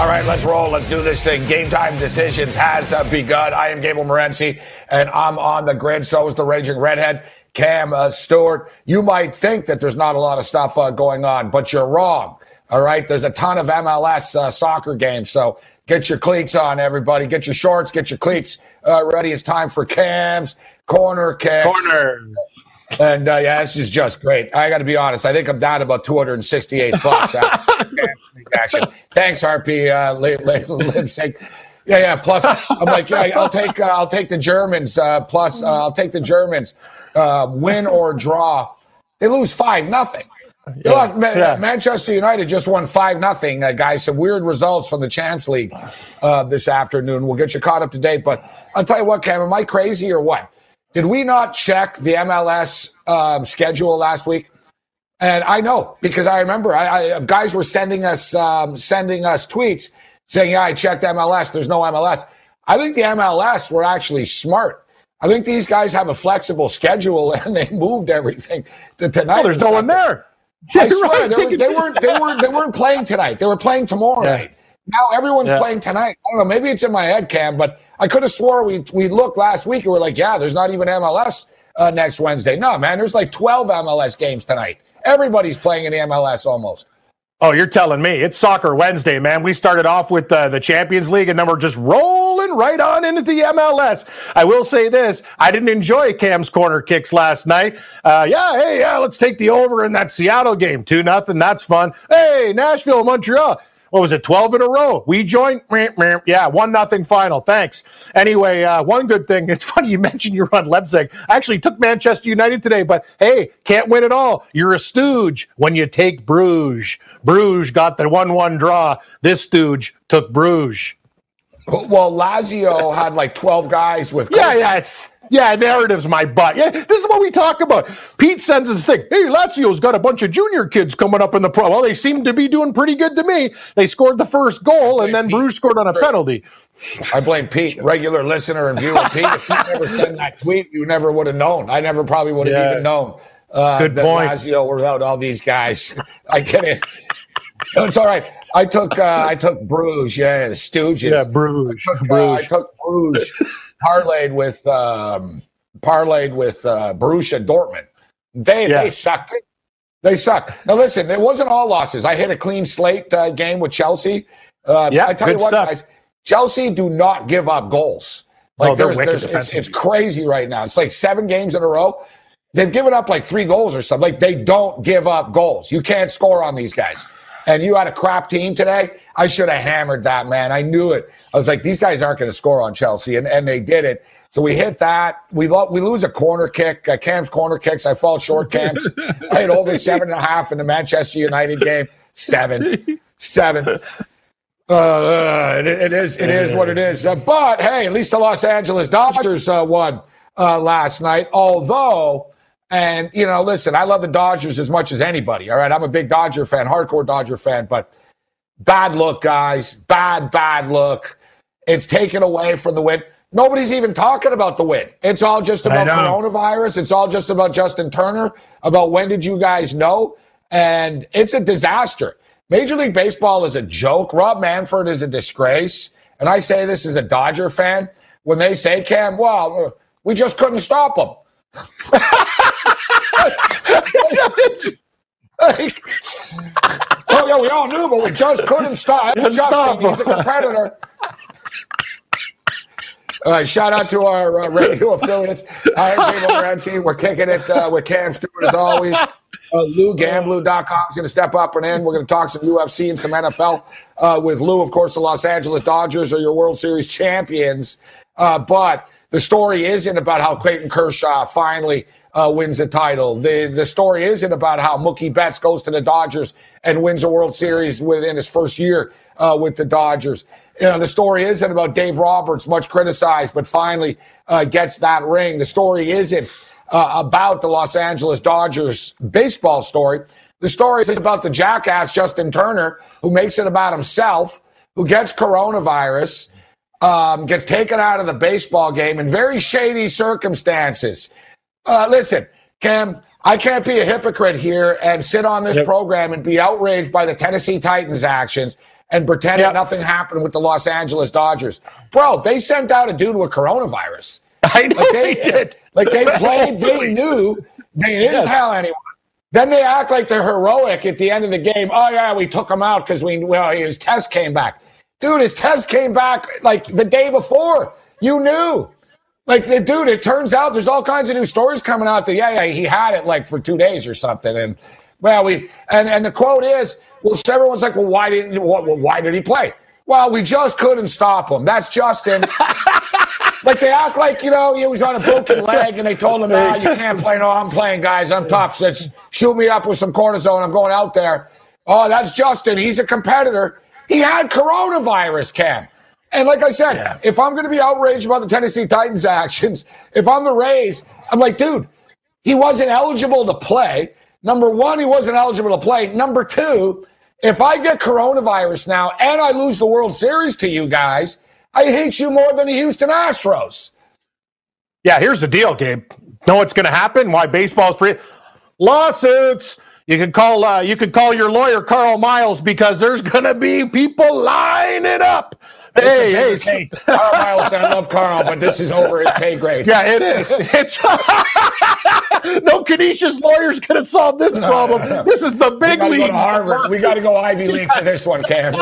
All right, let's roll. Let's do this thing. Game time decisions has uh, begun. I am Gabe Morency, and I'm on the grid. So is the Raging Redhead, Cam uh, Stewart. You might think that there's not a lot of stuff uh, going on, but you're wrong. All right, there's a ton of MLS uh, soccer games. So get your cleats on, everybody. Get your shorts, get your cleats uh, ready. It's time for Cam's Corner Kicks. Corner. And uh, yeah, this is just great. I got to be honest. I think I'm down about 268 bucks. action. Thanks, RP uh, lipstick. Yeah, yeah. Plus, I'm like, yeah, I'll take, uh, I'll take the Germans. Uh, plus, uh, I'll take the Germans. Uh, win or draw. They lose five nothing. Yeah, yeah. Manchester United just won five nothing, uh, guys. Some weird results from the Champs League uh, this afternoon. We'll get you caught up to date. But I'll tell you what, Cam, am I crazy or what? Did we not check the MLS um, schedule last week? And I know because I remember I, I guys were sending us um, sending us tweets saying, "Yeah, I checked MLS. There's no MLS." I think the MLS were actually smart. I think these guys have a flexible schedule and they moved everything to tonight. Well, there's no one there. I swear right. they, were, they, weren't they weren't they weren't playing tonight. They were playing tomorrow yeah. night. Now everyone's yeah. playing tonight. I don't know. Maybe it's in my head, Cam, but I could have swore we we looked last week and we're like, yeah, there's not even MLS uh, next Wednesday. No, man, there's like 12 MLS games tonight. Everybody's playing in the MLS almost. Oh, you're telling me it's Soccer Wednesday, man. We started off with uh, the Champions League, and then we're just rolling right on into the MLS. I will say this: I didn't enjoy Cam's corner kicks last night. Uh, yeah, hey, yeah, let's take the over in that Seattle game, two nothing. That's fun. Hey, Nashville, Montreal what was it, 12 in a row? We joined, yeah, one nothing final. Thanks. Anyway, uh, one good thing. It's funny you mentioned you're on Leipzig. I actually took Manchester United today, but hey, can't win it all. You're a stooge when you take Bruges. Bruges got the 1 1 draw. This stooge took Bruges. Well, Lazio had like 12 guys with. Yeah, yes. Yeah, narrative's my butt. Yeah, this is what we talk about. Pete sends his thing. Hey, Lazio's got a bunch of junior kids coming up in the pro. Well, they seem to be doing pretty good to me. They scored the first goal, and then Bruges scored on a penalty. I blame Pete, regular listener and viewer. Pete, if Pete never sent that tweet, you never would have known. I never probably would have yeah. even known. Uh, good that point. Lazio without all these guys. I get it. it's all right. I took uh, I took Bruges. Yeah, the Stooges. Yeah, Bruges. I took, Bruges. Uh, I took Bruges parlayed with um, parlayed with uh, Borussia Dortmund. They yeah. they sucked. They suck. Now listen, it wasn't all losses. I hit a clean slate uh, game with Chelsea. Uh, yeah, I tell you what, stuff. guys, Chelsea do not give up goals. Like oh, there's, there's it's, it's crazy right now. It's like seven games in a row. They've given up like three goals or something. Like they don't give up goals. You can't score on these guys. And you had a crap team today. I should have hammered that, man. I knew it. I was like, these guys aren't going to score on Chelsea, and, and they did it. So we hit that. We lo- we lose a corner kick. Uh, Cam's corner kicks. I fall short. Cam. I hit over seven and a half in the Manchester United game. Seven, seven. Uh, uh it, it is it is what it is. Uh, but hey, at least the Los Angeles Dodgers uh, won uh, last night. Although, and you know, listen, I love the Dodgers as much as anybody. All right, I'm a big Dodger fan, hardcore Dodger fan, but Bad look, guys. Bad, bad look. It's taken away from the win. Nobody's even talking about the win. It's all just about coronavirus. It's all just about Justin Turner, about when did you guys know? And it's a disaster. Major League Baseball is a joke. Rob Manfred is a disgrace. And I say this as a Dodger fan. When they say, Cam, well, we just couldn't stop him. like, oh, yeah, we all knew, but we just couldn't stop. Justin, stop he's a competitor. All right, shout out to our uh, radio affiliates. I'm Gabe Morency. We're kicking it uh, with Cam Stewart as always. Uh, LouGamblu.com is going to step up and in. We're going to talk some UFC and some NFL uh, with Lou. Of course, the Los Angeles Dodgers are your World Series champions. Uh, but the story isn't about how Clayton Kershaw finally uh, wins a title. The the story isn't about how Mookie Betts goes to the Dodgers and wins a World Series within his first year uh, with the Dodgers. You know, the story isn't about Dave Roberts, much criticized, but finally uh, gets that ring. The story isn't uh, about the Los Angeles Dodgers baseball story. The story is about the jackass Justin Turner, who makes it about himself, who gets coronavirus, um, gets taken out of the baseball game in very shady circumstances. Uh, listen, Cam, I can't be a hypocrite here and sit on this yep. program and be outraged by the Tennessee Titans' actions and pretend yep. nothing happened with the Los Angeles Dodgers. Bro, they sent out a dude with coronavirus. I know like they, they, did. Like they played, they knew, they didn't yes. tell anyone. Then they act like they're heroic at the end of the game. Oh yeah, we took him out because we well his test came back. Dude, his test came back like the day before. You knew. Like the dude, it turns out there's all kinds of new stories coming out that yeah, yeah, he had it like for two days or something. And well, we and and the quote is, well, everyone's like, well, why didn't why did he play? Well, we just couldn't stop him. That's Justin. like they act like you know he was on a broken leg, and they told him, "Ah, you can't play." No, I'm playing, guys. I'm tough. Says, shoot me up with some cortisone. I'm going out there. Oh, that's Justin. He's a competitor. He had coronavirus, Cam. And like I said, yeah. if I'm going to be outraged about the Tennessee Titans actions, if I'm the Rays, I'm like, dude, he wasn't eligible to play. Number one, he wasn't eligible to play. Number two, if I get coronavirus now and I lose the World Series to you guys, I hate you more than the Houston Astros. Yeah, here's the deal, Gabe. Know what's going to happen? Why baseball's free? Lawsuits. You can call uh, you could call your lawyer Carl Miles because there's going to be people lining up hey, hey, case. Carl Miles, I love Carl, but this is over his pay grade. Yeah, it is. It's no Canisius lawyers could have solved this problem. This is the big league. Go Harvard. We got to go Ivy League for this one, Cam.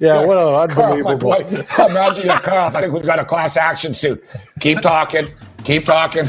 yeah, what an unbelievable. Carl, imagine you, Carl. I think we've got a class action suit. Keep talking. Keep talking.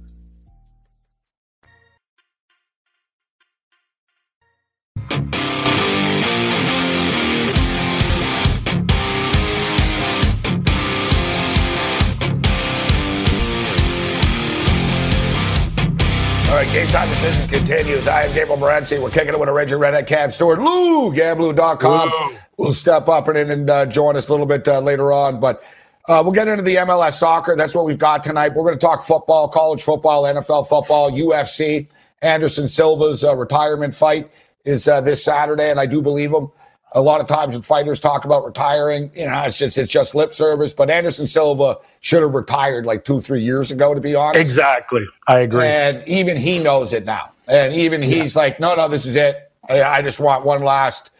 Right, game time decision continues. I am Gabriel Morency. We're kicking it with a Raging Redhead Cam Stewart. Lou, gamblu.com. We'll step up and, and uh, join us a little bit uh, later on. But uh, we'll get into the MLS soccer. That's what we've got tonight. We're going to talk football, college football, NFL football, UFC, Anderson Silva's uh, retirement fight. is uh, this Saturday, and I do believe him. A lot of times when fighters talk about retiring, you know, it's just it's just lip service. But Anderson Silva should have retired like two, three years ago, to be honest. Exactly, I agree. And even he knows it now, and even he's yeah. like, no, no, this is it. I, I just want one last,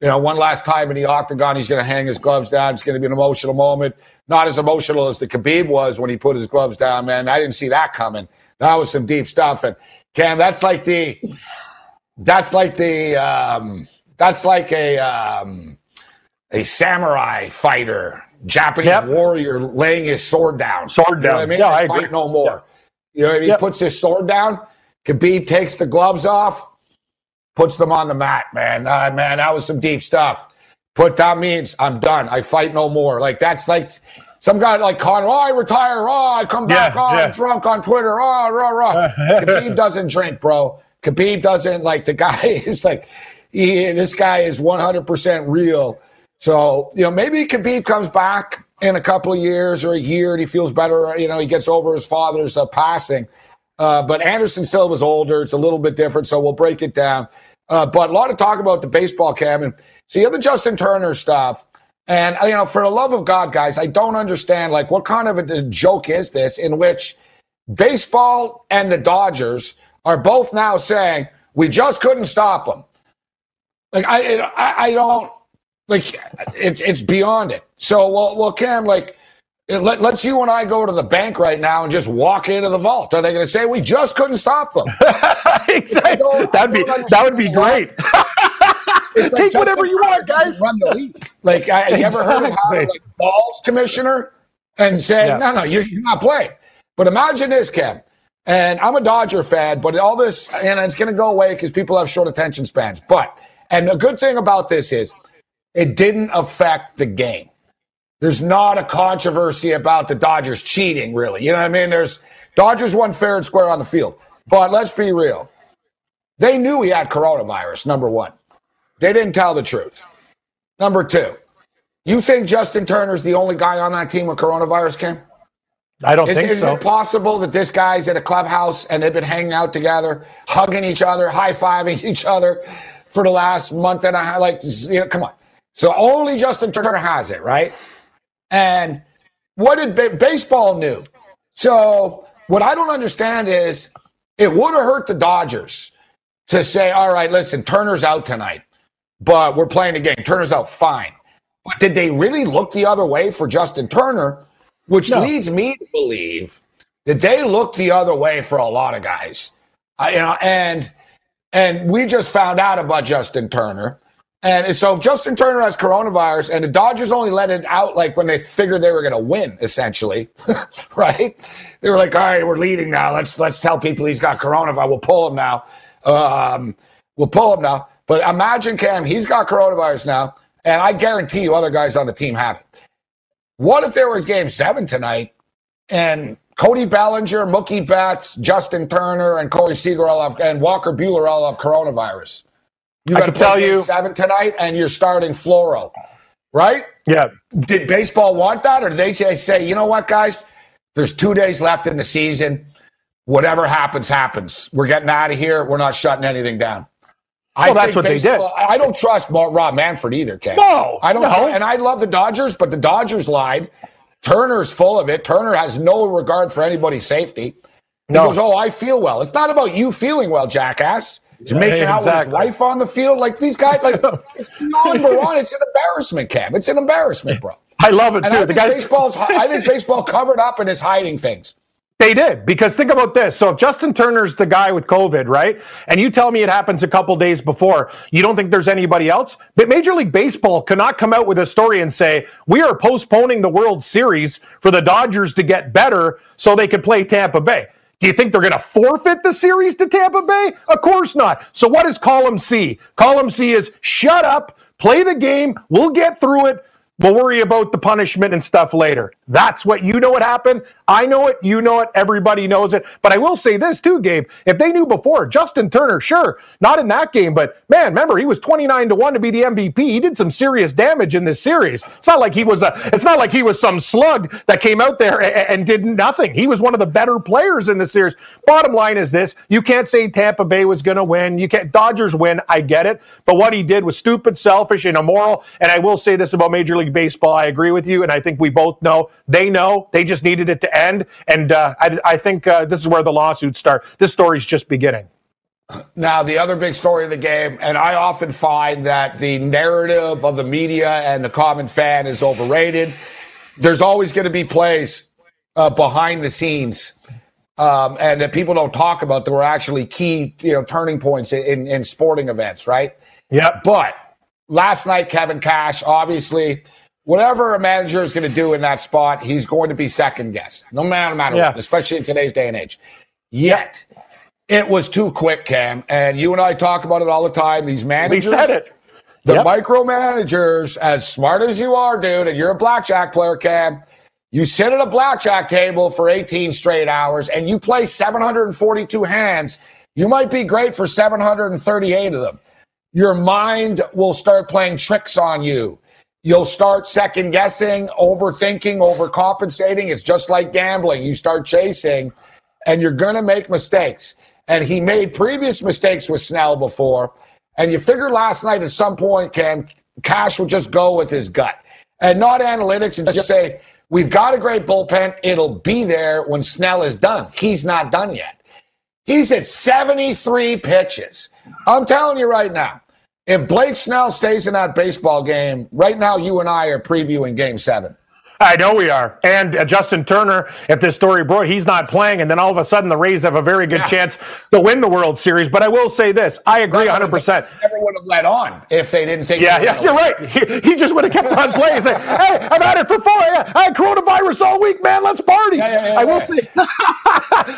you know, one last time in the octagon. He's going to hang his gloves down. It's going to be an emotional moment. Not as emotional as the Khabib was when he put his gloves down, man. I didn't see that coming. That was some deep stuff. And Cam, that's like the, that's like the. um that's like a um, a samurai fighter, Japanese yep. warrior laying his sword down. Sword down. You know I mean, yeah, I fight agree. no more. Yep. You know, what I mean? Yep. he puts his sword down. Khabib takes the gloves off, puts them on the mat. Man, uh, man, that was some deep stuff. Put that means I'm done. I fight no more. Like that's like some guy like Conor. Oh, I retire. Oh, I come back. Yeah, oh, yeah. I'm drunk on Twitter. Oh, rah, rah. Khabib doesn't drink, bro. Khabib doesn't like the guy is like he, this guy is 100% real. So, you know, maybe Khabib comes back in a couple of years or a year and he feels better. You know, he gets over his father's uh, passing. Uh, but Anderson Silva's older. It's a little bit different. So we'll break it down. Uh, but a lot of talk about the baseball cam. And so you have the Justin Turner stuff. And, you know, for the love of God, guys, I don't understand, like, what kind of a joke is this in which baseball and the Dodgers are both now saying, we just couldn't stop them. Like I, I, I don't like it's it's beyond it. So well, well, Cam, like let, let's you and I go to the bank right now and just walk into the vault. Are they going to say we just couldn't stop them? exactly. That'd be that would be great. Like Take whatever you want, guys. Run the league. Like, I, exactly. you ever heard of how like balls commissioner and say, yeah. no, no, you're, you're not playing. But imagine this, Cam. And I'm a Dodger fan, but all this, and it's going to go away because people have short attention spans. But and the good thing about this is it didn't affect the game. There's not a controversy about the Dodgers cheating, really. You know what I mean? There's Dodgers won fair and square on the field. But let's be real. They knew he had coronavirus, number one. They didn't tell the truth. Number two, you think Justin Turner's the only guy on that team with coronavirus, Kim? I don't is, think is so. Is it possible that this guy's at a clubhouse and they've been hanging out together, hugging each other, high fiving each other? For the last month and a half. Like, you know, come on. So only Justin Turner has it, right? And what did ba- baseball knew? So what I don't understand is it would have hurt the Dodgers to say, all right, listen, Turner's out tonight, but we're playing the game. Turner's out, fine. But did they really look the other way for Justin Turner? Which no. leads me to believe that they looked the other way for a lot of guys. Uh, you know, and – and we just found out about Justin Turner. And so if Justin Turner has coronavirus and the Dodgers only let it out like when they figured they were going to win, essentially, right? They were like, all right, we're leading now. Let's let's tell people he's got coronavirus. We'll pull him now. Um, we'll pull him now. But imagine Cam, he's got coronavirus now, and I guarantee you other guys on the team have it. What if there was game seven tonight and Cody Bellinger, Mookie Betts, Justin Turner, and Corey Seager all have, and Walker Buehler all have coronavirus. You got to tell you seven tonight, and you're starting Floro, right? Yeah. Did baseball want that, or did they just say, you know what, guys? There's two days left in the season. Whatever happens, happens. We're getting out of here. We're not shutting anything down. Well, I that's what baseball, they did. I don't trust Rob Manfred either, Ken. No, I don't. No. And I love the Dodgers, but the Dodgers lied Turner's full of it. Turner has no regard for anybody's safety. He no. goes, Oh, I feel well. It's not about you feeling well, jackass. He's yeah, making exactly. out with his wife on the field. Like these guys, like it's beyond Baron. It's an embarrassment, Cam. It's an embarrassment, bro. I love it and too. I the guy baseball's I think baseball covered up and is hiding things. They did because think about this. So if Justin Turner's the guy with COVID, right? And you tell me it happens a couple days before, you don't think there's anybody else? But Major League Baseball cannot come out with a story and say, "We are postponing the World Series for the Dodgers to get better so they could play Tampa Bay." Do you think they're going to forfeit the series to Tampa Bay? Of course not. So what is column C? Column C is shut up, play the game, we'll get through it. We'll worry about the punishment and stuff later. That's what you know what happened. I know it. You know it. Everybody knows it. But I will say this too, Gabe. If they knew before, Justin Turner, sure, not in that game, but man, remember he was 29 to 1 to be the MVP. He did some serious damage in this series. It's not like he was a it's not like he was some slug that came out there and, and did nothing. He was one of the better players in the series. Bottom line is this, you can't say Tampa Bay was going to win. You can't Dodgers win. I get it. But what he did was stupid, selfish, and immoral. And I will say this about Major League League Baseball. I agree with you, and I think we both know they know they just needed it to end. And uh, I, I, think uh, this is where the lawsuits start. This story's just beginning. Now, the other big story of the game, and I often find that the narrative of the media and the common fan is overrated. There's always going to be plays uh, behind the scenes um, and that people don't talk about that were actually key, you know, turning points in, in sporting events, right? Yeah. But last night, Kevin Cash, obviously, whatever a manager is going to do in that spot, he's going to be second guessed, no matter, matter yeah. what, especially in today's day and age. Yet, it was too quick, Cam. And you and I talk about it all the time. These managers. We said it. The yep. micromanagers, as smart as you are, dude, and you're a blackjack player, Cam, you sit at a blackjack table for 18 straight hours and you play 742 hands. You might be great for 738 of them your mind will start playing tricks on you. You'll start second guessing, overthinking, overcompensating. It's just like gambling. You start chasing and you're going to make mistakes. And he made previous mistakes with Snell before. And you figured last night at some point, Cam, Cash would just go with his gut and not analytics and just say, We've got a great bullpen. It'll be there when Snell is done. He's not done yet. He's at 73 pitches. I'm telling you right now, if Blake Snell stays in that baseball game, right now you and I are previewing game seven. I know we are. And uh, Justin Turner, if this story broke, he's not playing. And then all of a sudden the Rays have a very good yeah. chance to win the World Series. But I will say this I agree 100%. Never would have let on if they didn't think. Yeah, yeah, you're right. He, he, just would have kept on playing. Say, hey, I've had it for four. I had coronavirus all week, man. Let's party. Yeah, yeah, I will say.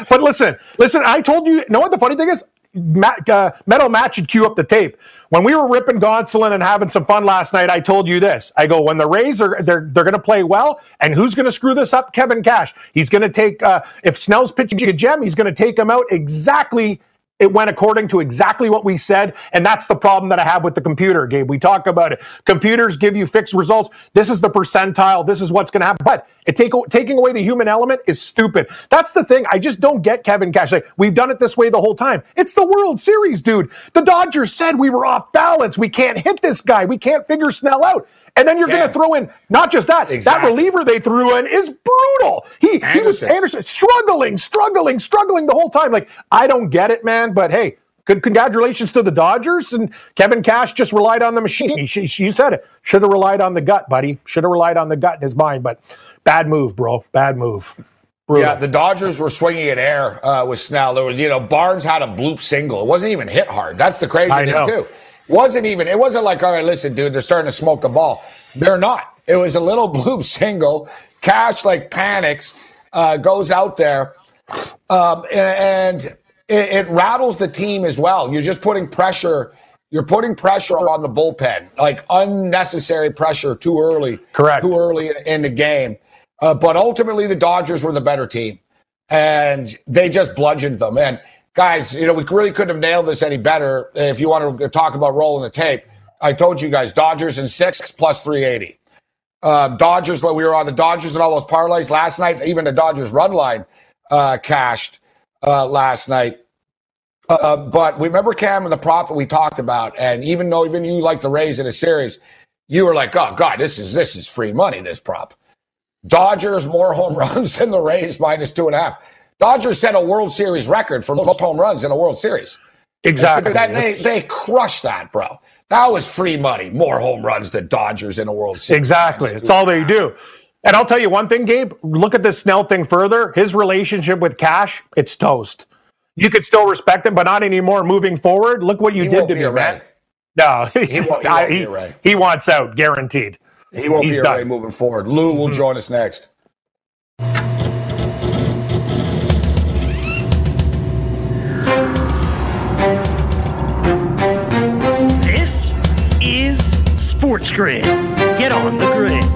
but listen, listen, I told you, you know what the funny thing is? Matt, uh, Meadow Matt should cue up the tape. When we were ripping Gonsolin and having some fun last night, I told you this. I go, when the Rays are they're they're going to play well, and who's going to screw this up? Kevin Cash. He's going to take uh, if Snell's pitching a gem, he's going to take him out exactly it went according to exactly what we said. And that's the problem that I have with the computer, Gabe. We talk about it. Computers give you fixed results. This is the percentile. This is what's going to happen. But it take, taking away the human element is stupid. That's the thing. I just don't get Kevin Cash. Like, we've done it this way the whole time. It's the World Series, dude. The Dodgers said we were off balance. We can't hit this guy. We can't figure Snell out. And then you're yeah. going to throw in not just that, exactly. that reliever they threw in is brutal. He Anderson. he was Anderson struggling, struggling, struggling the whole time. Like I don't get it, man. But hey, good congratulations to the Dodgers and Kevin Cash just relied on the machine. He, she, you said it. Should have relied on the gut, buddy. Should have relied on the gut in his mind. But bad move, bro. Bad move. Brutal. Yeah, the Dodgers were swinging at air uh, with Snell. There was, you know, Barnes had a bloop single. It wasn't even hit hard. That's the crazy thing too. Wasn't even, it wasn't like, all right, listen, dude, they're starting to smoke the ball. They're not. It was a little bloop single. Cash like panics, uh, goes out there, um, and, it, it rattles the team as well. You're just putting pressure. You're putting pressure on the bullpen, like unnecessary pressure too early. Correct. Too early in the game. Uh, but ultimately, the Dodgers were the better team, and they just bludgeoned them. And guys, you know, we really couldn't have nailed this any better if you want to talk about rolling the tape. I told you guys, Dodgers and six plus 380. Um, Dodgers, we were on the Dodgers and all those parlays last night. Even the Dodgers run line uh, cashed uh, last night. Uh, but remember Cam and the prop that we talked about, and even though even you like the Rays in a series, you were like, "Oh God, this is this is free money." This prop, Dodgers more home runs than the Rays minus two and a half. Dodgers set a World Series record for most home runs in a World Series. Exactly. That, they, they crushed that, bro. That was free money. More home runs than Dodgers in a World Series. Exactly. It's all they do. And I'll tell you one thing, Gabe. Look at this Snell thing further. His relationship with Cash, it's toast. You could still respect him, but not anymore moving forward. Look what you he did to me, man. No, he, won't, he, won't he, he, wants out, guaranteed. He won't He's be a moving forward. Lou will mm-hmm. join us next. Sports Grid. Get get on the grid.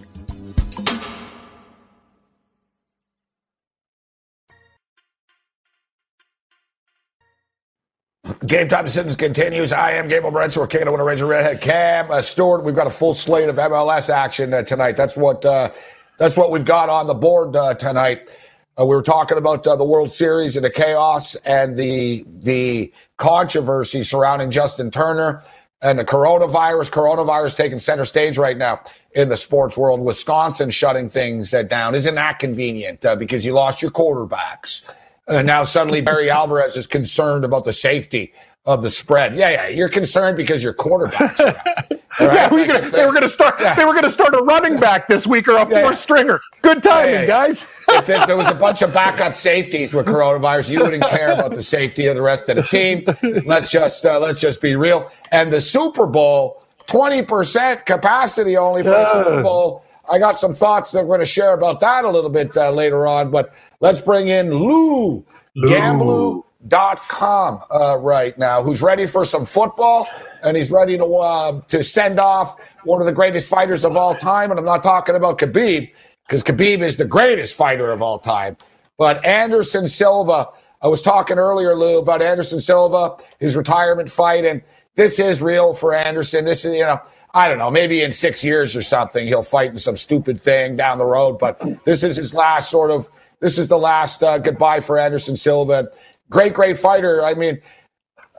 Game time decisions continues. I am Gabriel Brent, so we're kicking it with a Raging Redhead. Cam uh, Stewart, we've got a full slate of MLS action uh, tonight. That's what uh, that's what we've got on the board uh, tonight. Uh, we were talking about uh, the World Series and the chaos and the the controversy surrounding Justin Turner and the coronavirus. Coronavirus taking center stage right now in the sports world. Wisconsin shutting things down. Isn't that convenient? because you lost your quarterbacks. And now suddenly Barry Alvarez is concerned about the safety of the spread. Yeah, yeah, you're concerned because your quarterbacks. Right? Yeah, we gonna, they were going to start. Yeah. They were going to start a running back this week or a yeah, fourth stringer. Good timing, yeah, guys. if, if, there was a bunch of backup safeties with coronavirus, you wouldn't care about the safety of the rest of the team. Let's just uh, let's just be real. And the Super Bowl, twenty percent capacity only for the Super Bowl. I got some thoughts that we're going to share about that a little bit uh, later on. But Let's bring in Lou, Lou. Gamblu.com uh, right now, who's ready for some football and he's ready to uh, to send off one of the greatest fighters of all time. And I'm not talking about Khabib because Khabib is the greatest fighter of all time, but Anderson Silva. I was talking earlier, Lou, about Anderson Silva, his retirement fight, and this is real for Anderson. This is, you know, I don't know, maybe in six years or something, he'll fight in some stupid thing down the road, but this is his last sort of this is the last uh, goodbye for Anderson Silva. Great, great fighter. I mean,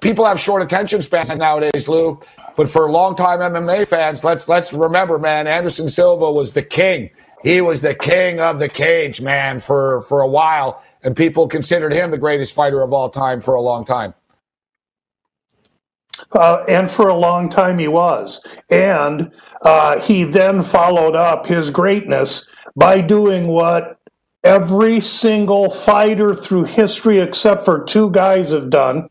people have short attention spans nowadays, Lou. But for longtime MMA fans, let's let's remember, man, Anderson Silva was the king. He was the king of the cage, man, for for a while, and people considered him the greatest fighter of all time for a long time. Uh, and for a long time he was. And uh, he then followed up his greatness by doing what every single fighter through history except for two guys have done,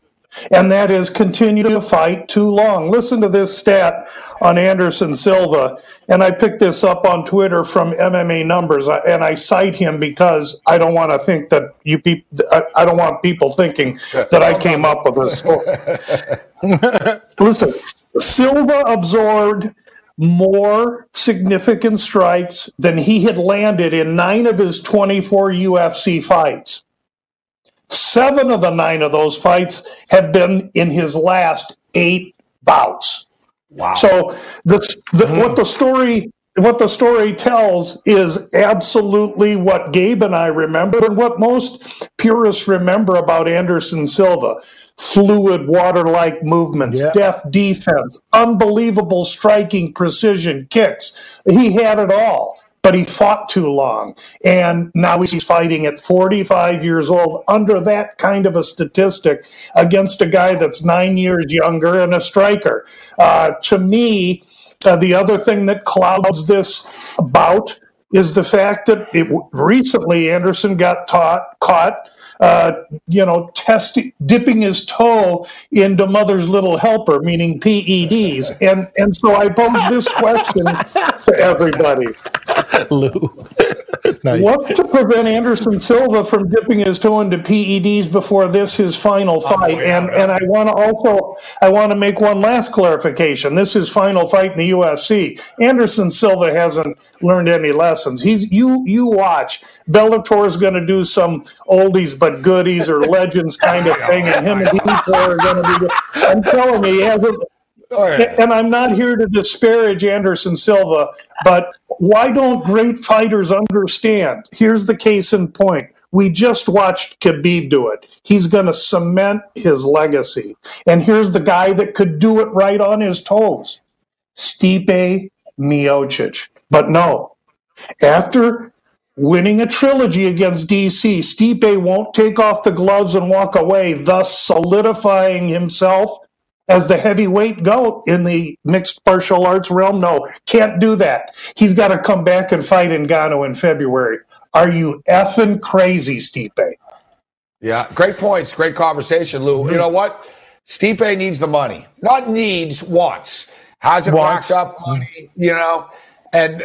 and that is continue to fight too long. Listen to this stat on Anderson Silva, and I picked this up on Twitter from MMA Numbers, and I cite him because I don't want to think that you people, I don't want people thinking that I came up with this. Listen, Silva absorbed more significant strikes than he had landed in nine of his 24 UFC fights. Seven of the nine of those fights have been in his last eight bouts. Wow. So the, the mm. what the story what the story tells is absolutely what Gabe and I remember and what most purists remember about Anderson Silva fluid water like movements, yeah. deft defense, unbelievable striking precision kicks. He had it all, but he fought too long. And now he's fighting at 45 years old under that kind of a statistic against a guy that's nine years younger and a striker. Uh, to me, uh, the other thing that clouds this bout is the fact that it, recently Anderson got taught, caught uh, you know, testing, dipping his toe into mother's little helper, meaning PEDs. And, and so I pose this question to everybody. Lou. Nice. What to prevent Anderson Silva from dipping his toe into PEDs before this his final oh, fight? Oh, yeah, and and I want to also I want to make one last clarification. This is final fight in the UFC. Anderson Silva hasn't learned any lessons. He's you you watch. Bellator is going to do some oldies but goodies or legends kind of thing, and him and Bellator are going to be. I'm telling you, he hasn't and I'm not here to disparage Anderson Silva, but why don't great fighters understand? Here's the case in point. We just watched Khabib do it. He's going to cement his legacy. And here's the guy that could do it right on his toes Stipe Miocic. But no, after winning a trilogy against DC, Stipe won't take off the gloves and walk away, thus solidifying himself as the heavyweight goat in the mixed martial arts realm? No, can't do that. He's got to come back and fight in Ngannou in February. Are you effing crazy, Stipe? Yeah, great points. Great conversation, Lou. Mm-hmm. You know what? Stipe needs the money. Not needs, wants. Hasn't wants. racked up money, you know, and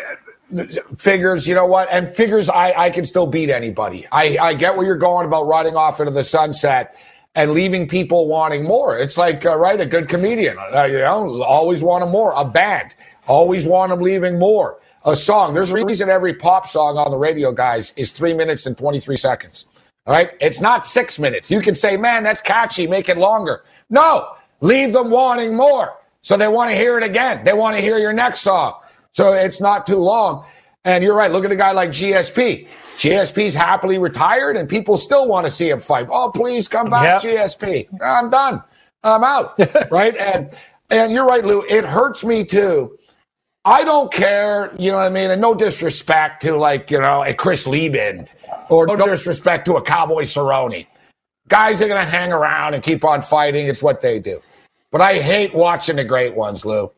figures, you know what? And figures I, I can still beat anybody. I, I get where you're going about riding off into the sunset and leaving people wanting more. It's like, uh, right, a good comedian, uh, you know, always want them more. A band, always want them leaving more. A song, there's a reason every pop song on the radio, guys, is three minutes and 23 seconds. All right. It's not six minutes. You can say, man, that's catchy, make it longer. No, leave them wanting more. So they want to hear it again. They want to hear your next song. So it's not too long. And you're right. Look at a guy like GSP. GSP's happily retired and people still want to see him fight. Oh, please come back, yep. GSP. I'm done. I'm out. right? And and you're right, Lou. It hurts me too. I don't care, you know what I mean? And no disrespect to like, you know, a Chris Leben or oh, no disrespect to a Cowboy Cerrone. Guys are gonna hang around and keep on fighting. It's what they do. But I hate watching the great ones, Lou.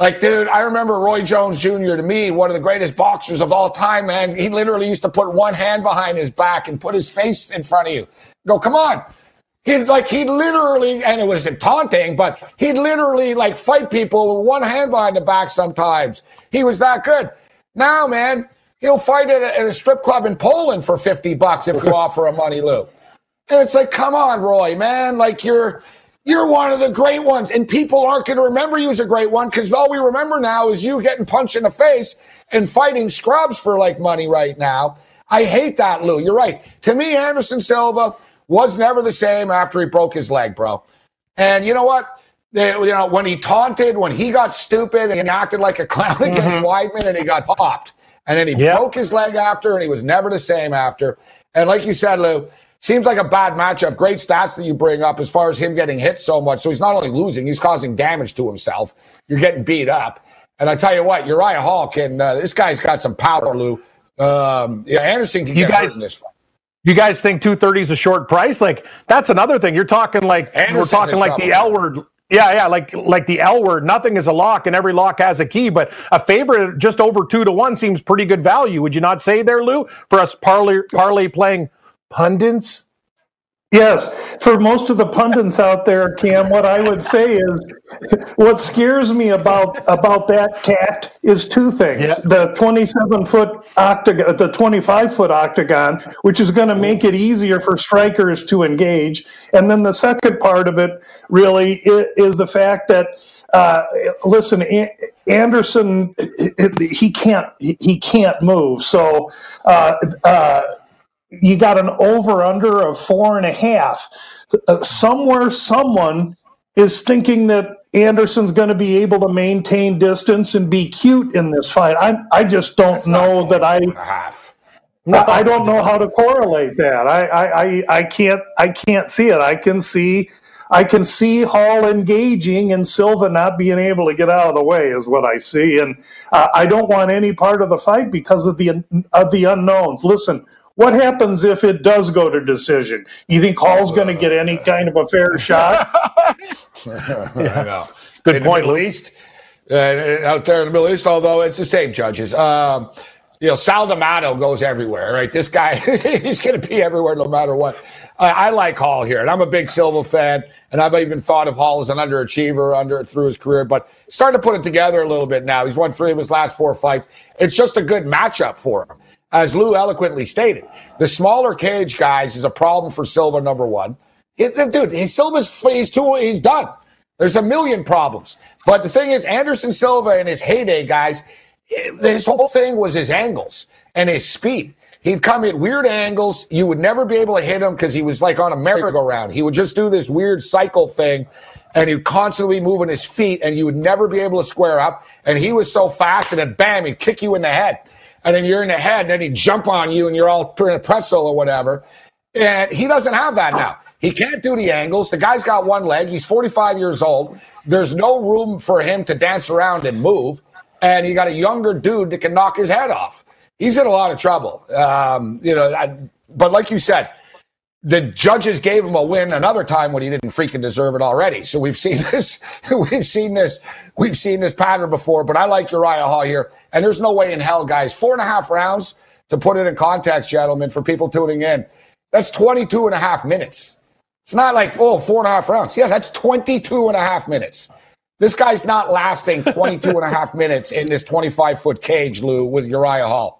Like, dude, I remember Roy Jones Jr. to me, one of the greatest boxers of all time, man. He literally used to put one hand behind his back and put his face in front of you. Go, come on. He'd like, he literally, and it was taunting, but he'd literally like fight people with one hand behind the back sometimes. He was that good. Now, man, he'll fight at a, at a strip club in Poland for 50 bucks if you offer him money, Lou. And it's like, come on, Roy, man. Like, you're, you're one of the great ones, and people aren't going to remember you as a great one because all we remember now is you getting punched in the face and fighting scrubs for like money right now. I hate that, Lou. You're right. To me, Anderson Silva was never the same after he broke his leg, bro. And you know what? They, you know, when he taunted, when he got stupid and acted like a clown mm-hmm. against Weidman and he got popped. And then he yep. broke his leg after and he was never the same after. And like you said, Lou, Seems like a bad matchup. Great stats that you bring up as far as him getting hit so much. So he's not only losing, he's causing damage to himself. You're getting beat up. And I tell you what, Uriah Hall can, uh, this guy's got some power, Lou. Um, yeah, Anderson can you get guys, hurt in this fight. You guys think 230 is a short price? Like, that's another thing. You're talking like, Anderson's we're talking like trouble. the L word. Yeah, yeah, like like the L word. Nothing is a lock, and every lock has a key. But a favorite just over two to one seems pretty good value. Would you not say there, Lou? For us parlay parlay playing pundits? Yes, for most of the pundits out there, Cam, what I would say is, what scares me about about that cat is two things: yeah. the twenty-seven foot octagon, the twenty-five foot octagon, which is going to make it easier for strikers to engage, and then the second part of it really is the fact that. Uh, listen, Anderson, he can't he can't move. So uh, uh, you got an over under of four and a half. Uh, somewhere, someone is thinking that Anderson's going to be able to maintain distance and be cute in this fight. I I just don't That's know that I. I don't know how to correlate that. I, I, I, I can't I can't see it. I can see I can see Hall engaging and Silva not being able to get out of the way is what I see, and uh, I don't want any part of the fight because of the of the unknowns. Listen, what happens if it does go to decision? You think Hall's going to get any kind of a fair shot? yeah. know. Good in point. At least uh, out there in the Middle East, although it's the same judges. Um, you know, Sal D'Amato goes everywhere, right? This guy, he's going to be everywhere no matter what. I, I like Hall here, and I'm a big Silva fan, and I've even thought of Hall as an underachiever under through his career, but starting to put it together a little bit now. He's won three of his last four fights. It's just a good matchup for him. As Lou eloquently stated, the smaller cage guys is a problem for Silva. Number one, it, dude, his Silva's he's too he's done. There's a million problems, but the thing is, Anderson Silva in his heyday, guys, his whole thing was his angles and his speed. He'd come at weird angles. You would never be able to hit him because he was like on a merry-go-round. He would just do this weird cycle thing, and he'd constantly be moving his feet, and you would never be able to square up. And he was so fast, and then bam, he'd kick you in the head and then you're in the head, and then he jump on you, and you're all in a pretzel or whatever. And he doesn't have that now. He can't do the angles. The guy's got one leg. He's 45 years old. There's no room for him to dance around and move. And he got a younger dude that can knock his head off. He's in a lot of trouble. Um, you know, I, but like you said, the judges gave him a win another time when he didn't freaking deserve it already. So we've seen this, we've seen this, we've seen this pattern before. But I like Uriah Hall here. And there's no way in hell, guys. Four and a half rounds, to put it in context, gentlemen, for people tuning in, that's 22 and a half minutes. It's not like, oh, four and a half rounds. Yeah, that's 22 and a half minutes. This guy's not lasting 22 and a half minutes in this 25 foot cage, Lou, with Uriah Hall.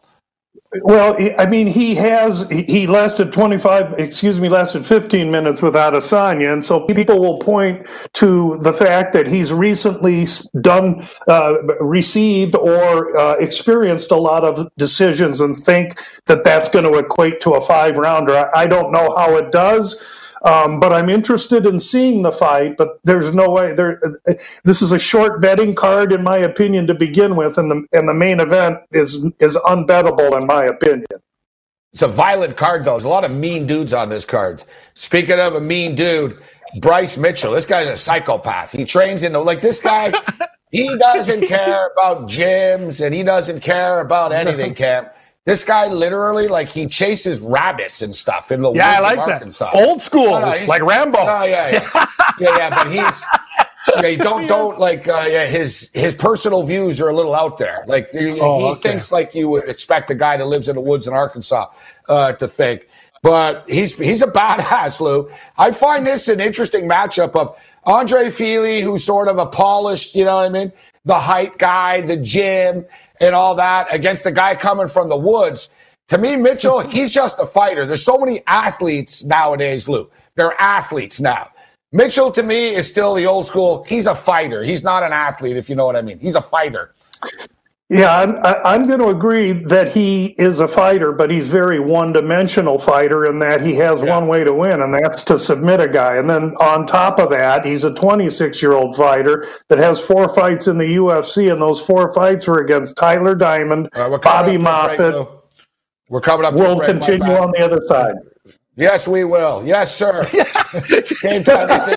Well, I mean, he has, he lasted 25, excuse me, lasted 15 minutes without Adesanya. And so people will point to the fact that he's recently done, uh, received or uh, experienced a lot of decisions and think that that's going to equate to a five rounder. I don't know how it does. Um, but I'm interested in seeing the fight. But there's no way there. This is a short betting card, in my opinion, to begin with, and the and the main event is is unbettable, in my opinion. It's a violent card, though. There's a lot of mean dudes on this card. Speaking of a mean dude, Bryce Mitchell. This guy's a psychopath. He trains in the like this guy. he doesn't care about gyms and he doesn't care about anything, Camp. This guy literally, like, he chases rabbits and stuff in the yeah, I like that. Old school, no, no, like Rambo. Oh yeah, yeah, yeah, yeah. But he's yeah, don't don't like uh, yeah. His his personal views are a little out there. Like he, oh, he okay. thinks like you would expect a guy that lives in the woods in Arkansas uh, to think. But he's he's a badass, Lou. I find this an interesting matchup of Andre Fili, who's sort of a polished, you know what I mean, the height guy, the gym and all that against the guy coming from the woods. To me, Mitchell, he's just a fighter. There's so many athletes nowadays, Lou. They're athletes now. Mitchell, to me, is still the old school. He's a fighter. He's not an athlete, if you know what I mean. He's a fighter. Yeah, I'm, I'm going to agree that he is a fighter, but he's very one-dimensional fighter in that he has yeah. one way to win, and that's to submit a guy. And then on top of that, he's a 26-year-old fighter that has four fights in the UFC, and those four fights were against Tyler Diamond, uh, Bobby Moffett. We're coming up. We'll continue on the other side. Yes, we will. Yes, sir. Game time.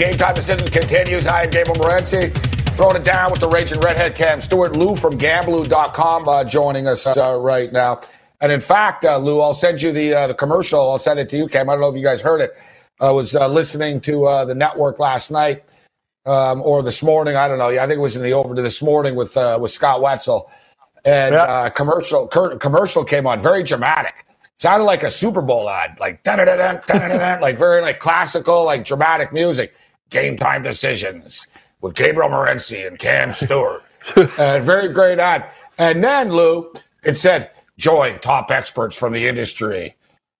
Game time decision continues. I am Gabriel Morency. Throwing it down with the Raging Redhead Cam Stewart. Lou from Gamblu.com uh, joining us uh, right now. And in fact, uh, Lou, I'll send you the uh, the commercial. I'll send it to you, Cam. I don't know if you guys heard it. I was uh, listening to uh, the network last night um, or this morning. I don't know. I think it was in the over to this morning with with Scott Wetzel. And yeah. commercial commercial came on, very dramatic sounded like a Super Bowl ad, like like very like classical, like dramatic music game time decisions with Gabriel Morency and Cam Stewart. uh, very great ad. And then, Lou, it said, join top experts from the industry,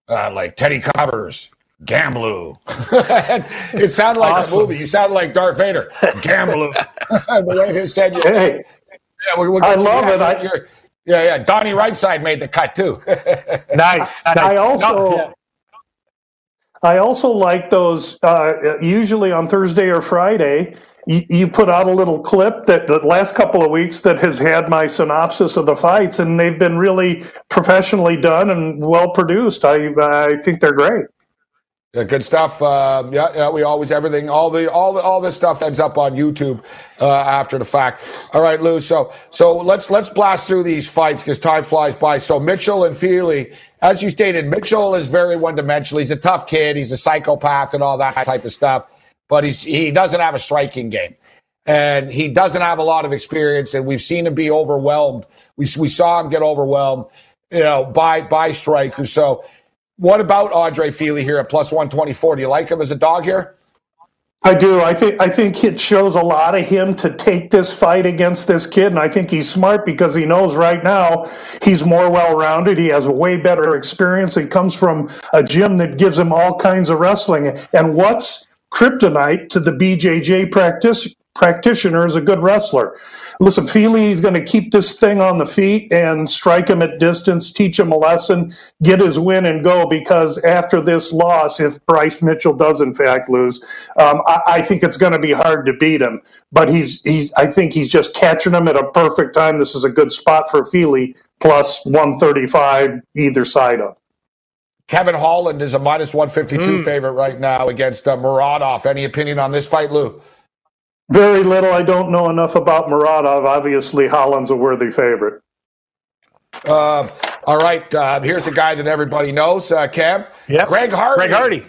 uh, like Teddy Covers, Gamblu. it sounded like awesome. a movie. You sounded like Darth Vader. Gamblu. the way they said you. Hey, yeah, we, we'll I love it. I, yeah, yeah. Donnie Rightside made the cut too. nice. I, I also. No, yeah. I also like those. Uh, usually on Thursday or Friday, you, you, put out a little clip that the last couple of weeks that has had my synopsis of the fights, and they've been really professionally done and well produced. I I think they're great. Yeah, good stuff. Uh, yeah, yeah, we always everything, all the all the all this stuff ends up on YouTube uh, after the fact. All right, Lou. So so let's let's blast through these fights because time flies by. So Mitchell and Fili, as you stated, Mitchell is very one dimensional. He's a tough kid. He's a psychopath and all that type of stuff. But he's he doesn't have a striking game, and he doesn't have a lot of experience. And we've seen him be overwhelmed. We we saw him get overwhelmed, you know, by by strikers. So what about Andre Fili here at plus 124? Do you like him as a dog here? I do. I think I think it shows a lot of him to take this fight against this kid, and I think he's smart because he knows right now he's more well-rounded. He has a way better experience. He comes from a gym that gives him all kinds of wrestling. And what's kryptonite to the BJJ practice practitioner is a good wrestler. Listen, Fili is going to keep this thing on the feet and strike him at distance, teach him a lesson, get his win and go. Because after this loss, if Bryce Mitchell does in fact lose, um, I, I, think it's going to be hard to beat him. But he's he's I think he's just catching him at a perfect time. This is a good spot for Fili plus one thirty five either side of. Kevin Holland is a minus 152 mm. favorite right now against uh, Muradov. Any opinion on this fight, Lou? Very little. I don't know enough about Muradov. Obviously, Holland's a worthy favorite. Uh, all right. Uh, here's a guy that everybody knows, uh, Cam. Yep. Greg Hardy. Greg Hardy.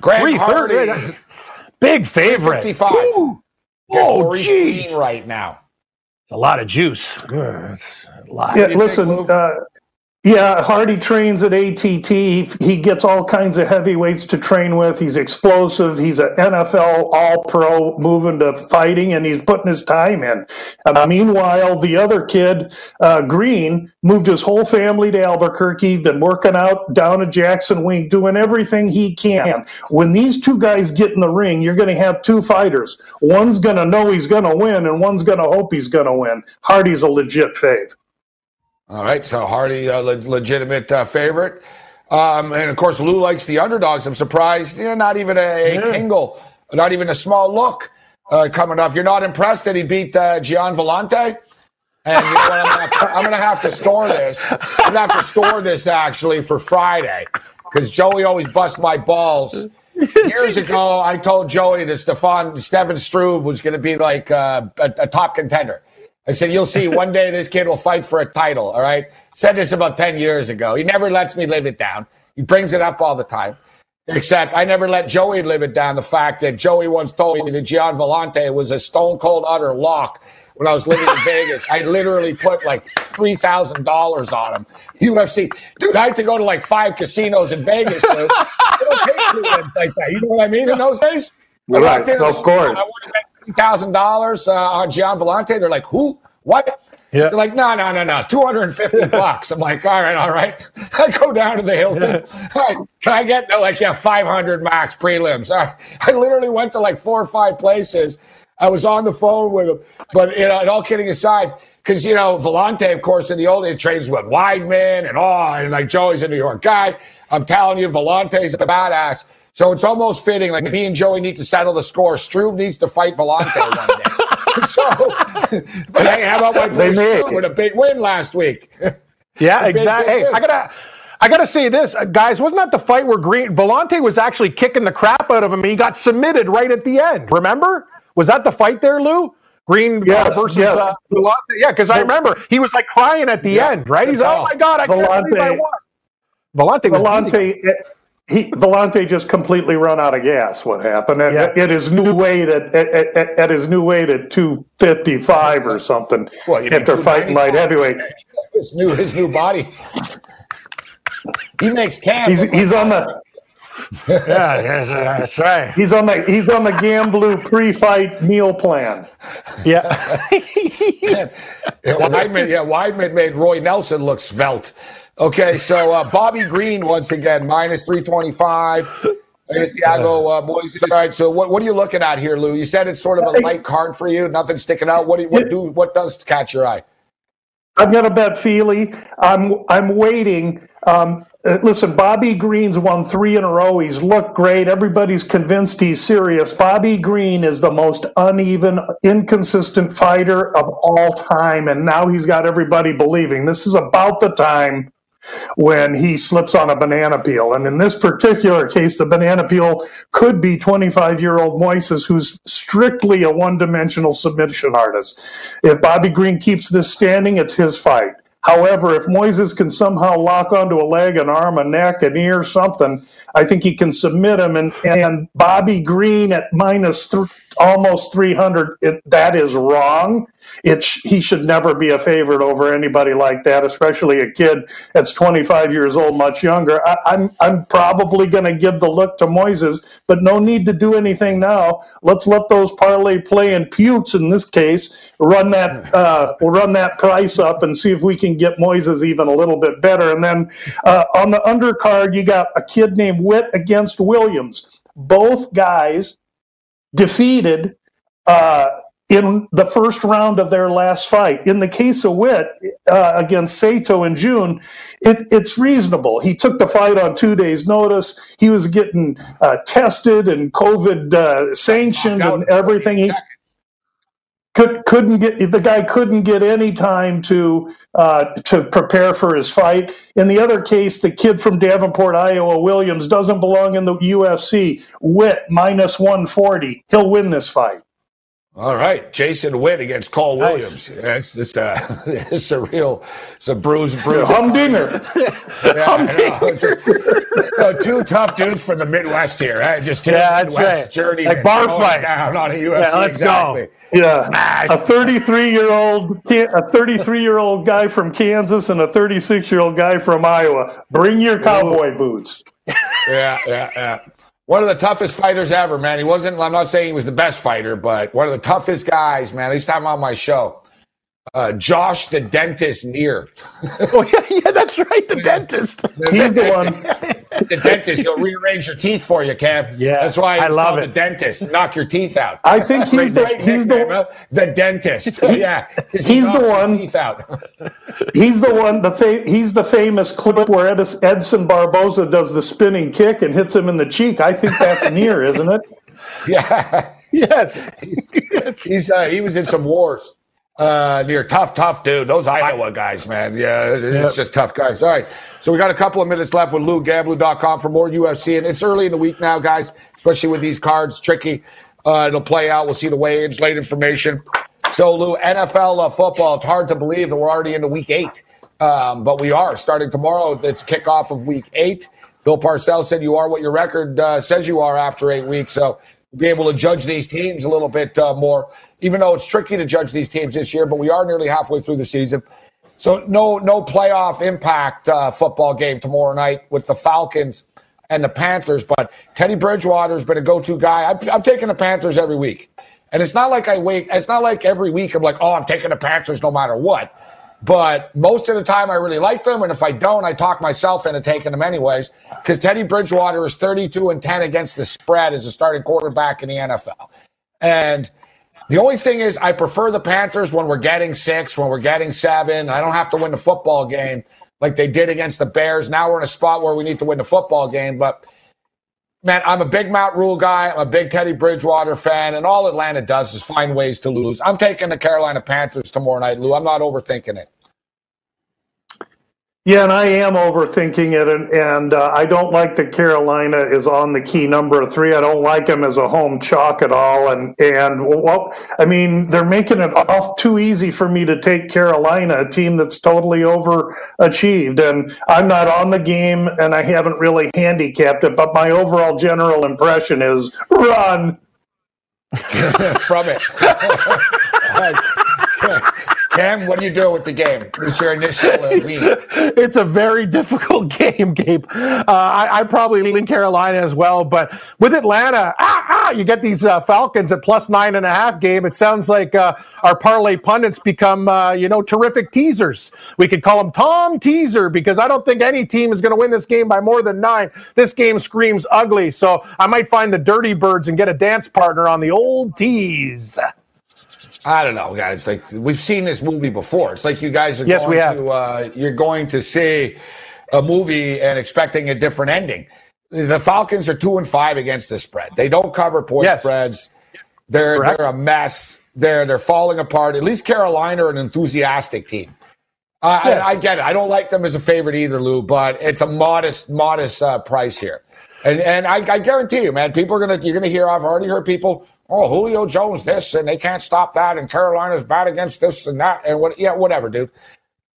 Greg Three, Hardy. Third, big favorite. 55. Oh, jeez. right now. It's a lot of juice. It's a lot. Yeah, listen, uh, yeah, Hardy trains at ATT. He gets all kinds of heavyweights to train with. He's explosive. He's an NFL All Pro, moving to fighting, and he's putting his time in. Uh, meanwhile, the other kid, uh, Greene, moved his whole family to Albuquerque. Been working out down at Jackson Wink, doing everything he can. When these two guys get in the ring, you're going to have two fighters. One's going to know he's going to win, and one's going to hope he's going to win. Hardy's a legit fave. All right, so Hardy, a le- legitimate uh, favorite. Um, and of course, Lou likes the underdogs. I'm surprised, yeah, not even a, a Kingle, not even a small look uh, coming off. You're not impressed that he beat uh, Gian Villante? And you know I'm going to have to store this. I'm going to have to store this actually for Friday because Joey always busts my balls. Years ago, I told Joey that Stefan Stefan Struve was going to be like uh, a, a top contender. I said, you'll see one day this kid will fight for a title. All right. Said this about 10 years ago. He never lets me live it down. He brings it up all the time. Except I never let Joey live it down. The fact that Joey once told me that Gian Villante was a stone cold utter lock when I was living in Vegas. I literally put like three thousand dollars on him. UFC, dude, I had to go to like five casinos in Vegas. Dude. like that. You know what I mean? In those days, right? Of course thousand dollars uh, on Gian Villante. They're like, who? What? Yeah. They're like, no, no, no, no, two hundred and fifty bucks. I'm like, all right, all right. I go down to the Hilton. All right, can I get like yeah, five hundred max prelims? All right. I literally went to like four or five places. I was on the phone with him, but you know, and all kidding aside, because you know, Villante, of course, in the old days trains with Weidman and all, and like Joey's a New York guy. I'm telling you, Villante's a badass. So it's almost fitting. Like me and Joey need to settle the score. Struve needs to fight Villante one day. so, but hey, how about my boy Struve with a big win last week? Yeah, exactly. Hey, I gotta. I got to say this, uh, guys, wasn't that the fight where Greene Villante was actually kicking the crap out of him and he got submitted right at the end? Remember? Was that the fight there, Lou? Greene uh, yes, versus yeah. Uh, Villante? Yeah, because I remember he was like crying at the yeah. end, right? He's, oh my God, I Villante, can't believe I won. Villante, Villante, he Villante just completely run out of gas. What happened at, yeah. at his new weight at, at, at, at, his new weight at two fifty five or something well, after fighting light heavyweight. His new his new body. he makes cam. He's, he's on the. yeah, yes, that's right. He's on the he's on the Gamblu pre-fight meal plan. Yeah. yeah, Weidman, yeah, Weidman made Roy Nelson look svelte. Okay, so uh, Bobby Green once again minus three twenty five. Against Thiago uh, Moises. All right, so what, what are you looking at here, Lou? You said it's sort of a light card for you, nothing sticking out. What do you, what do what does catch your eye? I'm going to bet Fili. I'm I'm waiting. Um, uh, listen, Bobby Green's won three in a row. He's looked great. Everybody's convinced he's serious. Bobby Green is the most uneven, inconsistent fighter of all time, and now he's got everybody believing this is about the time when he slips on a banana peel. And in this particular case, the banana peel could be 25 year old Moises, who's strictly a one dimensional submission artist. If Bobby Green keeps this standing, it's his fight. However, if Moises can somehow lock onto a leg, an arm, a neck, an ear, something, I think he can submit him. And, and Bobby Green at minus th- almost 300, it, that is wrong. It sh- he should never be a favorite over anybody like that, especially a kid that's 25 years old, much younger. I, am I'm, I'm probably going to give the look to Moises, but no need to do anything now. Let's let those parlay play and Putes in this case run that uh, run that price up and see if we can get Moises even a little bit better. And then uh, on the undercard, you got a kid named Witt against Williams. Both guys defeated uh, in the first round of their last fight. In the case of Witt uh, against Sato in June, it, it's reasonable. He took the fight on two days' notice. He was getting uh, tested and COVID uh, sanctioned and everything. He, could, couldn't get the guy couldn't get any time to uh, to prepare for his fight. In the other case, the kid from Davenport, Iowa, Williams, doesn't belong in the UFC. Witt minus one forty. He'll win this fight. All right, Jason Witt against Cole nice. Williams. Yes, this uh, it's a real, it's a bruise, bruise. Humdinger. yeah, Humdinger. so two tough dudes from the Midwest here. Right? Just two yeah, Midwest right. journey like bar fight down on a UFC. Yeah, let's exactly. go. Yeah, Smash. a 33 year old, a 33 year old guy from Kansas and a 36 year old guy from Iowa. Bring your cowboy Ooh. boots. yeah, yeah, yeah one of the toughest fighters ever, man. He wasn't, I'm not saying he was the best fighter, but one of the toughest guys, man. At least I'm on my show. Uh, Josh the dentist near. oh yeah, yeah, that's right. The dentist. He's the one. the dentist. He'll rearrange your teeth for you, Cam. Yeah, that's why I love it. The dentist. Knock your teeth out. I think he's the he's the, the dentist. yeah, he's he the one. Teeth out. he's the one. The fa- he's the famous clip where Ed- Edson Barboza does the spinning kick and hits him in the cheek. I think that's near, isn't it? Yeah. Yes. he's uh, he was in some wars. Uh, you're tough, tough dude. Those Iowa guys, man. Yeah, it's yep. just tough guys. All right. So we got a couple of minutes left with Lou, Gamblu.com for more UFC. And it's early in the week now, guys, especially with these cards. Tricky. Uh, it'll play out. We'll see the weigh-ins, late information. So, Lou, NFL uh, football, it's hard to believe that we're already into week eight. Um, but we are starting tomorrow. It's kickoff of week eight. Bill Parcells said you are what your record uh, says you are after eight weeks. So we'll be able to judge these teams a little bit uh, more even though it's tricky to judge these teams this year, but we are nearly halfway through the season. So no no playoff impact uh, football game tomorrow night with the Falcons and the Panthers. But Teddy Bridgewater's been a go-to guy. I've, I've taken the Panthers every week, and it's not like I wait. It's not like every week I'm like, oh, I'm taking the Panthers no matter what. But most of the time, I really like them, and if I don't, I talk myself into taking them anyways. Because Teddy Bridgewater is 32 and 10 against the spread as a starting quarterback in the NFL, and the only thing is, I prefer the Panthers when we're getting six, when we're getting seven. I don't have to win the football game like they did against the Bears. Now we're in a spot where we need to win the football game. But man, I'm a big Matt Rhule guy. I'm a big Teddy Bridgewater fan, and all Atlanta does is find ways to lose. I'm taking the Carolina Panthers tomorrow night, Lou. I'm not overthinking it. Yeah, and I am overthinking it, and, and uh, I don't like that Carolina is on the key number three. I don't like them as a home chalk at all, and and well, I mean they're making it off too easy for me to take Carolina, a team that's totally overachieved, and I'm not on the game, and I haven't really handicapped it, but my overall general impression is run from it. Cam, what do you do with the game? What's your initial uh, lead? It's a very difficult game, Gabe. Uh, I, I, probably lean Carolina as well, but with Atlanta, ah, ah, you get these uh, Falcons at plus nine and a half game. It sounds like uh, our parlay pundits become, uh, you know, terrific teasers. We could call them Tom Teaser because I don't think any team is going to win this game by more than nine. This game screams ugly, so I might find the Dirty Birds and get a dance partner on the old tease. I don't know, guys. Like we've seen this movie before. It's like you guys are yes, going to uh, you're going to see a movie and expecting a different ending. The Falcons are two and five against the spread. They don't cover point yes. spreads. They're Correct. they're a mess. They're they're falling apart. At least Carolina are an enthusiastic team. Uh, yes. I, I, get it. I don't like them as a favorite either, Lou, but it's a modest, modest uh, price here. And and I, I, guarantee you, man, people are gonna you're gonna hear. I've already heard people. Oh, Julio Jones, this and they can't stop that, and Carolina's bad against this and that, and what? Yeah, whatever, dude.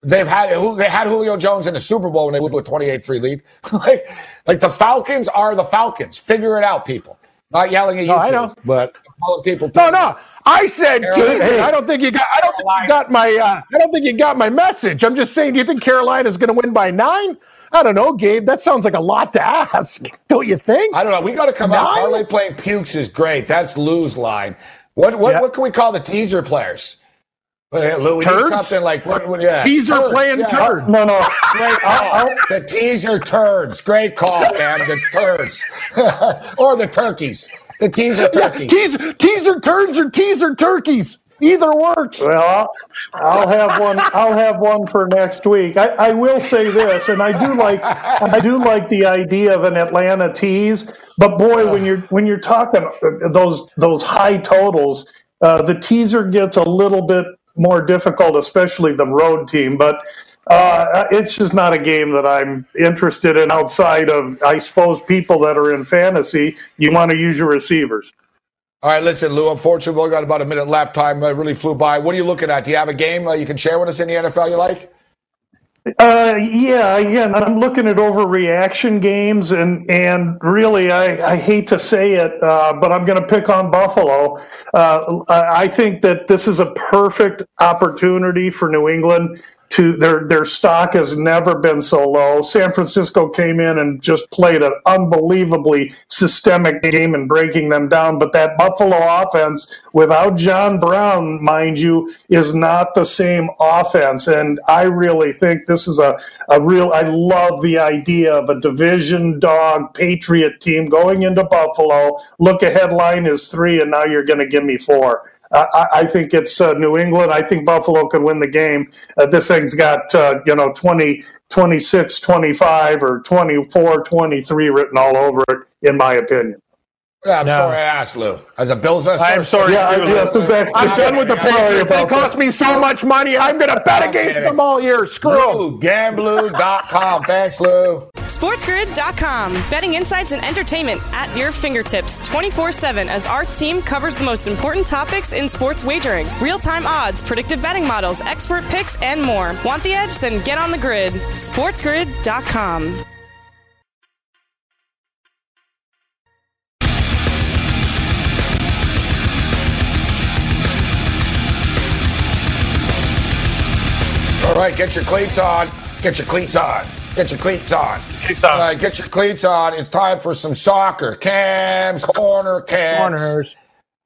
They've had they had Julio Jones in the Super Bowl when they blew a 28-3 lead. like, like the Falcons are the Falcons. Figure it out, people. Not yelling at you, no, I know. but calling people. No, no. I said, hey, I don't think you got. I don't think you got my. Uh, I don't think you got my message. I'm just saying. Do you think Carolina's going to win by nine? I don't know, Gabe. That sounds like a lot to ask, don't you think? I don't know. We got to come Nine? out. Parlay playing pukes is great. That's Lou's line. What what, what can we call the teaser players? Lou, we turds? need something like what? what yeah, teaser turds, playing yeah. turds. No, no, great call. Oh, oh. the teaser turds. Great call, man. The turds or the turkeys. The teaser turkeys. Yeah, teaser, teaser turds or teaser turkeys. Either works. Well, I'll have one. I'll have one for next week. I, I will say this, and I do like I do like the idea of an Atlanta tease. But boy, when you're when you're talking those those high totals, uh, the teaser gets a little bit more difficult, especially the road team. But uh, it's just not a game that I'm interested in outside of, I suppose, people that are in fantasy. You want to use your receivers. All right, listen, Lou. Unfortunately, we've got about a minute left. Time uh, really flew by. What are you looking at? Do you have a game uh, you can share with us in the NFL you like? Uh, yeah, again, I'm looking at overreaction games, and and really, I, I hate to say it, uh, but I'm going to pick on Buffalo. Uh, I think that this is a perfect opportunity for New England to their their stock has never been so low. San Francisco came in and just played an unbelievably systemic game in breaking them down. But that Buffalo offense, without John Brown, mind you, is not the same offense. And I really think this is a, a real I love the idea of a division dog Patriot team going into Buffalo. Look ahead line is three, and now you're gonna give me four. I, I think it's uh, New England. I think Buffalo can win the game. Uh, this thing's got, uh, you know, 20, 26, 25, or 24, 23 written all over it, in my opinion. Yeah, I'm no. sorry I asked, Lou. As a Bills fan, I'm sorry. Yeah, too, yes, exactly. I'm done with the Patriots. They cost me so much money. I'm going to bet against them all year. Screw them. Gamblu.com. Thanks, Lou. SportsGrid.com. Betting insights and entertainment at your fingertips 24 7 as our team covers the most important topics in sports wagering real time odds, predictive betting models, expert picks, and more. Want the edge? Then get on the grid. SportsGrid.com. right, get your cleats on. Get your cleats on. Get your cleats on. Cleats on. Uh, get your cleats on. It's time for some soccer. Cams, corner cams. Corners.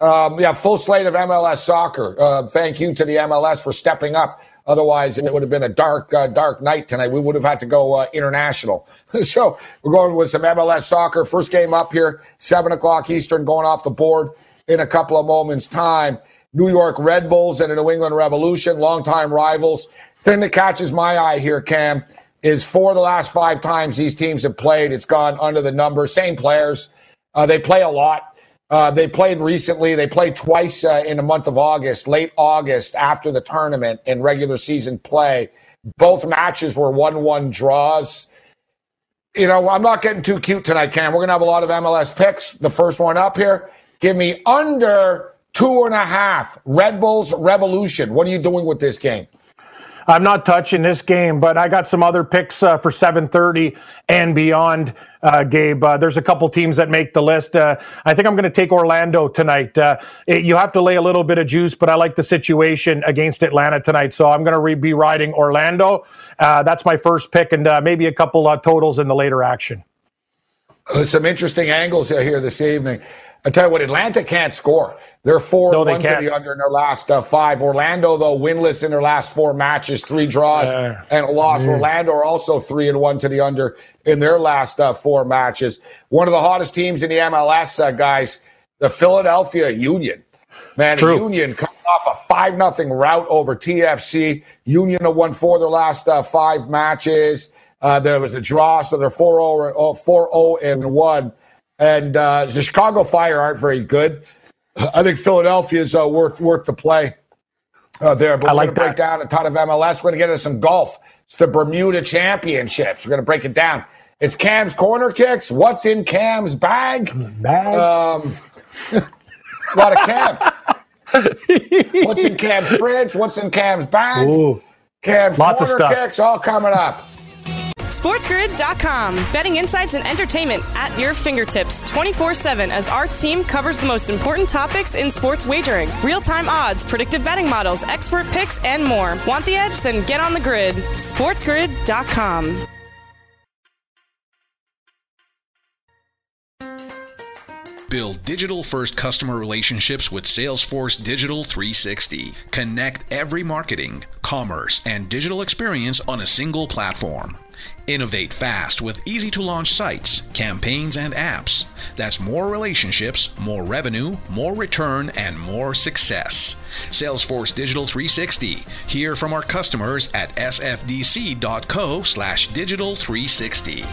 Um, yeah, full slate of MLS soccer. Uh, thank you to the MLS for stepping up. Otherwise, it would have been a dark, uh, dark night tonight. We would have had to go uh, international. so we're going with some MLS soccer. First game up here, seven o'clock Eastern, going off the board in a couple of moments' time. New York Red Bulls and the New England Revolution, longtime rivals. Thing that catches my eye here, Cam, is four of the last five times these teams have played, it's gone under the number. Same players. Uh, they play a lot. Uh, they played recently. They played twice uh, in the month of August, late August, after the tournament in regular season play. Both matches were 1 1 draws. You know, I'm not getting too cute tonight, Cam. We're going to have a lot of MLS picks. The first one up here. Give me under two and a half. Red Bulls Revolution. What are you doing with this game? I'm not touching this game, but I got some other picks uh, for 7:30 and beyond. Uh, Gabe, uh, there's a couple teams that make the list. Uh, I think I'm going to take Orlando tonight. Uh, it, you have to lay a little bit of juice, but I like the situation against Atlanta tonight, so I'm going to re- be riding Orlando. Uh, that's my first pick, and maybe a couple totals in the later action. Some interesting angles here this evening. I tell you what, Atlanta can't score. They're four no, one to the under in their last uh, five. Orlando, though, winless in their last four matches, three draws uh, and a loss. Orlando are also three and one to the under in their last uh, four matches. One of the hottest teams in the MLS, uh, guys, the Philadelphia Union. Man, True. Union coming off a five nothing rout over TFC. Union have won four of their last uh, five matches. Uh, there was a draw, so they're 4 0 and 1. And the Chicago Fire aren't very good. I think Philadelphia is uh, worth worth the play. uh, there. But I we're like going to break down a ton of MLS. We're going to get into some golf. It's the Bermuda Championships. We're going to break it down. It's Cam's corner kicks. What's in Cam's bag? Bag. Um, a lot of Cam. What's in Cam's fridge? What's in Cam's bag? Ooh. Cam's Lots corner of stuff. kicks. All coming up. SportsGrid.com. Betting insights and entertainment at your fingertips 24 7 as our team covers the most important topics in sports wagering real time odds, predictive betting models, expert picks, and more. Want the edge? Then get on the grid. SportsGrid.com. Build digital first customer relationships with Salesforce Digital 360. Connect every marketing, commerce, and digital experience on a single platform. Innovate fast with easy to launch sites, campaigns, and apps. That's more relationships, more revenue, more return, and more success. Salesforce Digital 360. Hear from our customers at sfdc.co slash digital 360.